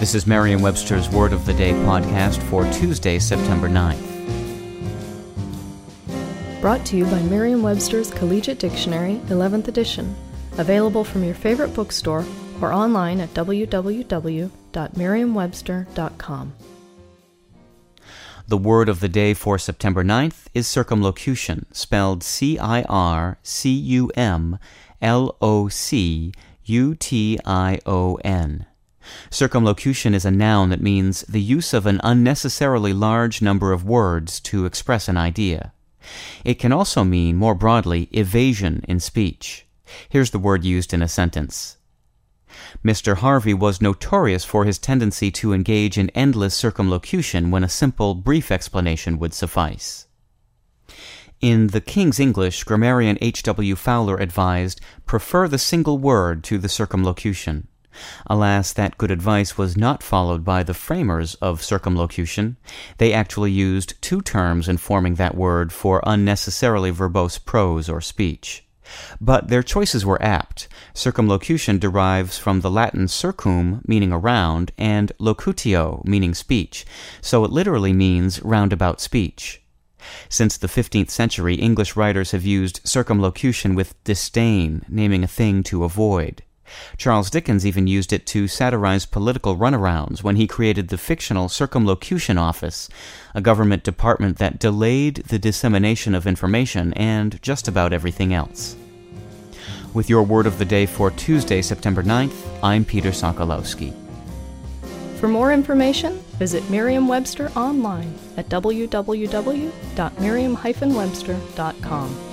This is Merriam Webster's Word of the Day podcast for Tuesday, September 9th. Brought to you by Merriam Webster's Collegiate Dictionary, 11th edition. Available from your favorite bookstore or online at www.merriam-webster.com. The word of the day for September 9th is circumlocution, spelled C I R C U M L O C U T I O N. Circumlocution is a noun that means the use of an unnecessarily large number of words to express an idea. It can also mean, more broadly, evasion in speech. Here's the word used in a sentence. Mr. Harvey was notorious for his tendency to engage in endless circumlocution when a simple, brief explanation would suffice. In The King's English, grammarian H. W. Fowler advised, prefer the single word to the circumlocution. Alas, that good advice was not followed by the framers of circumlocution. They actually used two terms in forming that word for unnecessarily verbose prose or speech. But their choices were apt. Circumlocution derives from the Latin circum, meaning around, and locutio, meaning speech, so it literally means roundabout speech. Since the 15th century, English writers have used circumlocution with disdain, naming a thing to avoid. Charles Dickens even used it to satirize political runarounds when he created the fictional Circumlocution Office, a government department that delayed the dissemination of information and just about everything else. With your word of the day for Tuesday, September 9th, I'm Peter Sokolowski. For more information, visit Merriam-Webster online at www.merriam-webster.com.